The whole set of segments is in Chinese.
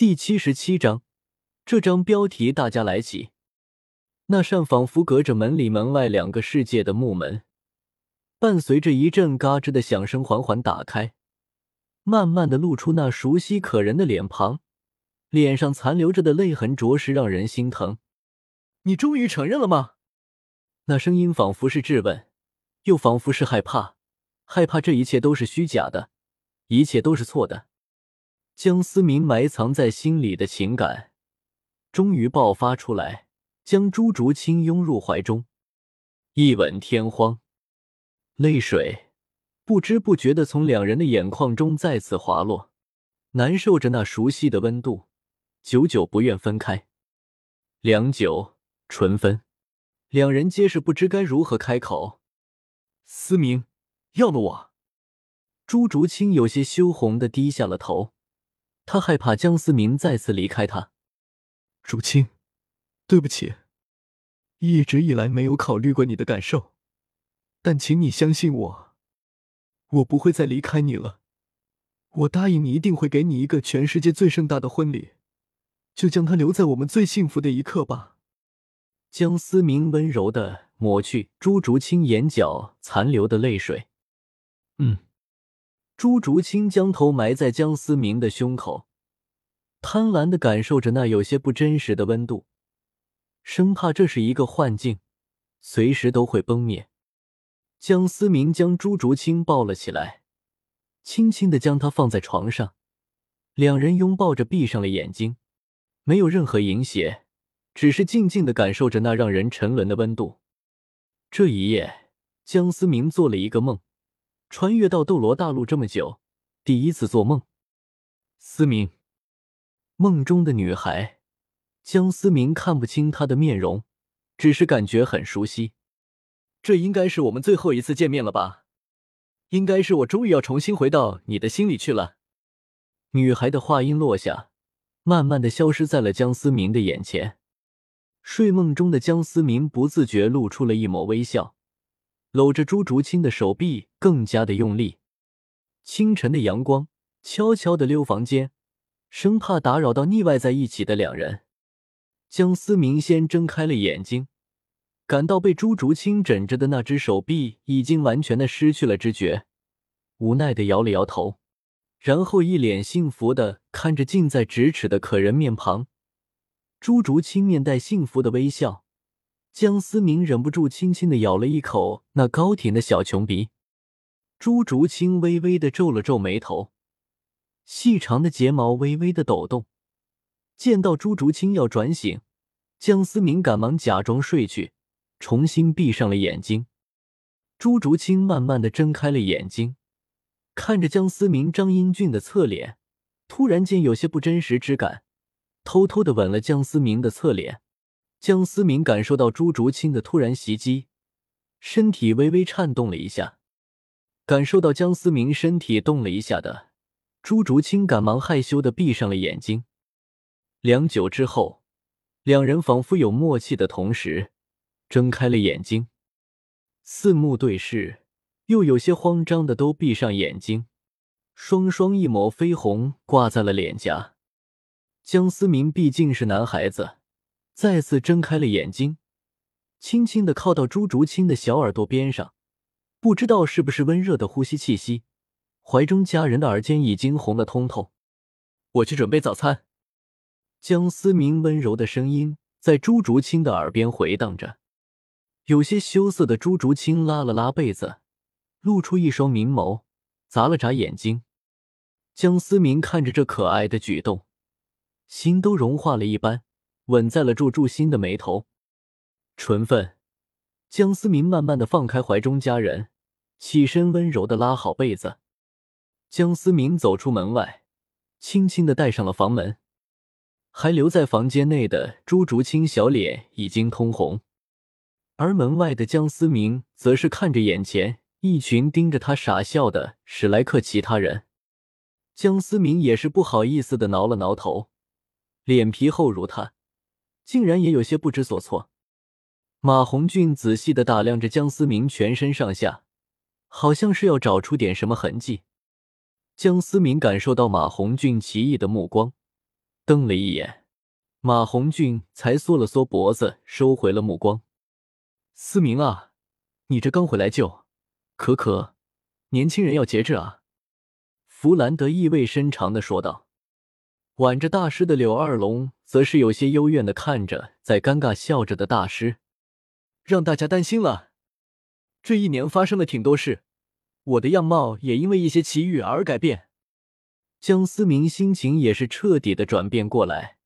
第七十七章，这张标题大家来起。那扇仿佛隔着门里门外两个世界的木门，伴随着一阵嘎吱的响声缓缓打开，慢慢的露出那熟悉可人的脸庞，脸上残留着的泪痕着实让人心疼。你终于承认了吗？那声音仿佛是质问，又仿佛是害怕，害怕这一切都是虚假的，一切都是错的。江思明埋藏在心里的情感，终于爆发出来，将朱竹清拥入怀中，一吻天荒。泪水不知不觉的从两人的眼眶中再次滑落，难受着那熟悉的温度，久久不愿分开。良久，唇分，两人皆是不知该如何开口。思明，要了我。朱竹清有些羞红的低下了头。他害怕江思明再次离开他。竹青，对不起，一直以来没有考虑过你的感受，但请你相信我，我不会再离开你了。我答应你，一定会给你一个全世界最盛大的婚礼，就将它留在我们最幸福的一刻吧。江思明温柔的抹去朱竹清眼角残留的泪水。嗯。朱竹清将头埋在江思明的胸口，贪婪的感受着那有些不真实的温度，生怕这是一个幻境，随时都会崩灭。江思明将朱竹清抱了起来，轻轻的将她放在床上，两人拥抱着闭上了眼睛，没有任何淫邪，只是静静的感受着那让人沉沦的温度。这一夜，江思明做了一个梦。穿越到斗罗大陆这么久，第一次做梦。思明，梦中的女孩江思明看不清她的面容，只是感觉很熟悉。这应该是我们最后一次见面了吧？应该是我终于要重新回到你的心里去了。女孩的话音落下，慢慢的消失在了江思明的眼前。睡梦中的江思明不自觉露出了一抹微笑。搂着朱竹清的手臂更加的用力。清晨的阳光悄悄的溜房间，生怕打扰到腻歪在一起的两人。江思明先睁开了眼睛，感到被朱竹清枕着的那只手臂已经完全的失去了知觉，无奈的摇了摇头，然后一脸幸福的看着近在咫尺的可人面庞。朱竹清面带幸福的微笑。江思明忍不住轻轻的咬了一口那高挺的小穷鼻，朱竹清微微的皱了皱眉头，细长的睫毛微微的抖动。见到朱竹清要转醒，江思明赶忙假装睡去，重新闭上了眼睛。朱竹清慢慢的睁开了眼睛，看着江思明张英俊的侧脸，突然间有些不真实之感，偷偷的吻了江思明的侧脸。江思明感受到朱竹清的突然袭击，身体微微颤动了一下。感受到江思明身体动了一下的朱竹清，赶忙害羞的闭上了眼睛。良久之后，两人仿佛有默契的同时睁开了眼睛，四目对视，又有些慌张的都闭上眼睛，双双一抹绯红挂在了脸颊。江思明毕竟是男孩子。再次睁开了眼睛，轻轻的靠到朱竹清的小耳朵边上，不知道是不是温热的呼吸气息，怀中家人的耳尖已经红了通透。我去准备早餐。江思明温柔的声音在朱竹清的耳边回荡着，有些羞涩的朱竹清拉了拉被子，露出一双明眸，眨了眨眼睛。江思明看着这可爱的举动，心都融化了一般。吻在了祝祝心的眉头，唇分。江思明慢慢的放开怀中家人，起身温柔的拉好被子。江思明走出门外，轻轻的带上了房门。还留在房间内的朱竹清小脸已经通红，而门外的江思明则是看着眼前一群盯着他傻笑的史莱克其他人。江思明也是不好意思的挠了挠头，脸皮厚如他。竟然也有些不知所措。马红俊仔细的打量着江思明全身上下，好像是要找出点什么痕迹。江思明感受到马红俊奇异的目光，瞪了一眼，马红俊才缩了缩脖子，收回了目光。思明啊，你这刚回来就，可可，年轻人要节制啊。弗兰德意味深长的说道。挽着大师的柳二龙则是有些幽怨的看着在尴尬笑着的大师，让大家担心了。这一年发生了挺多事，我的样貌也因为一些奇遇而改变。江思明心情也是彻底的转变过来，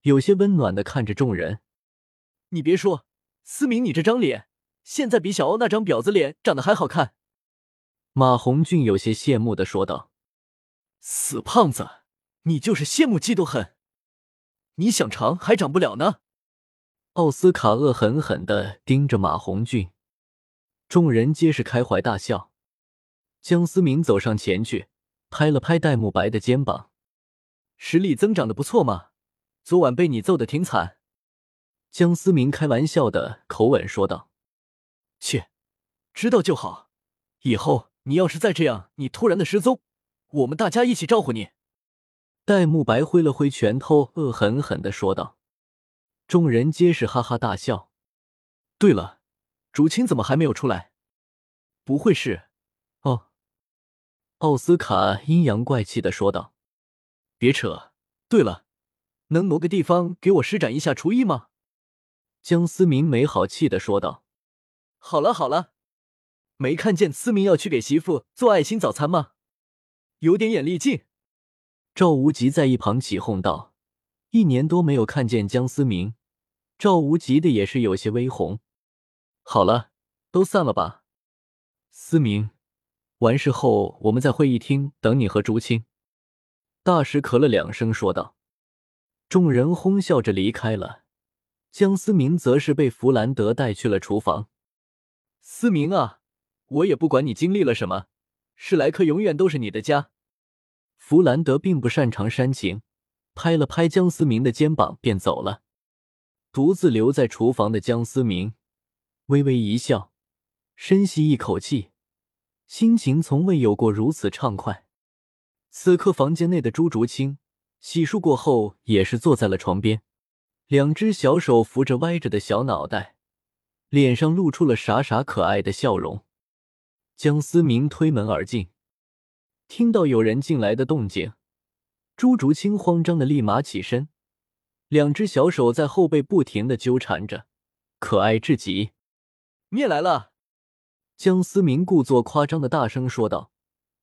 有些温暖的看着众人。你别说，思明，你这张脸现在比小欧那张婊子脸长得还好看。马红俊有些羡慕的说道：“死胖子，你就是羡慕嫉妒恨，你想长还长不了呢。”奥斯卡恶狠狠的盯着马红俊，众人皆是开怀大笑。江思明走上前去。拍了拍戴沐白的肩膀，实力增长的不错嘛。昨晚被你揍的挺惨。江思明开玩笑的口吻说道：“切，知道就好。以后你要是再这样，你突然的失踪，我们大家一起招呼你。”戴沐白挥了挥拳头，恶狠狠的说道。众人皆是哈哈大笑。对了，竹青怎么还没有出来？不会是……哦。奥斯卡阴阳怪气的说道：“别扯！对了，能挪个地方给我施展一下厨艺吗？”江思明没好气的说道：“好了好了，没看见思明要去给媳妇做爱心早餐吗？有点眼力劲。”赵无极在一旁起哄道：“一年多没有看见江思明，赵无极的也是有些微红。好了，都散了吧，思明。”完事后，我们在会议厅等你和竹青。大师咳了两声，说道。众人哄笑着离开了。江思明则是被弗兰德带去了厨房。思明啊，我也不管你经历了什么，史莱克永远都是你的家。弗兰德并不擅长煽情，拍了拍江思明的肩膀便走了。独自留在厨房的江思明微微一笑，深吸一口气。心情从未有过如此畅快。此刻，房间内的朱竹清洗漱过后，也是坐在了床边，两只小手扶着歪着的小脑袋，脸上露出了傻傻可爱的笑容。江思明推门而进，听到有人进来的动静，朱竹清慌张的立马起身，两只小手在后背不停的纠缠着，可爱至极。面来了。江思明故作夸张的大声说道，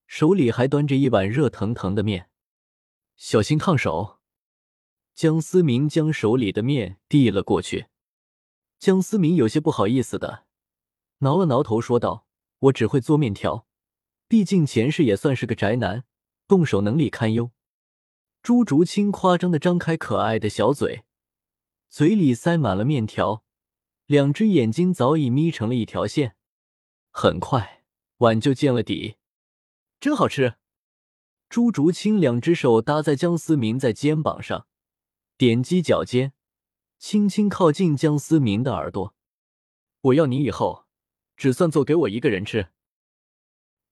手里还端着一碗热腾腾的面，小心烫手。江思明将手里的面递了过去，江思明有些不好意思的挠了挠头，说道：“我只会做面条，毕竟前世也算是个宅男，动手能力堪忧。”朱竹清夸张的张开可爱的小嘴，嘴里塞满了面条，两只眼睛早已眯成了一条线。很快，碗就见了底，真好吃。朱竹清两只手搭在江思明在肩膀上，点击脚尖，轻轻靠近江思明的耳朵。我要你以后只算做给我一个人吃。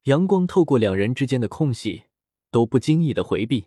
阳光透过两人之间的空隙，都不经意的回避。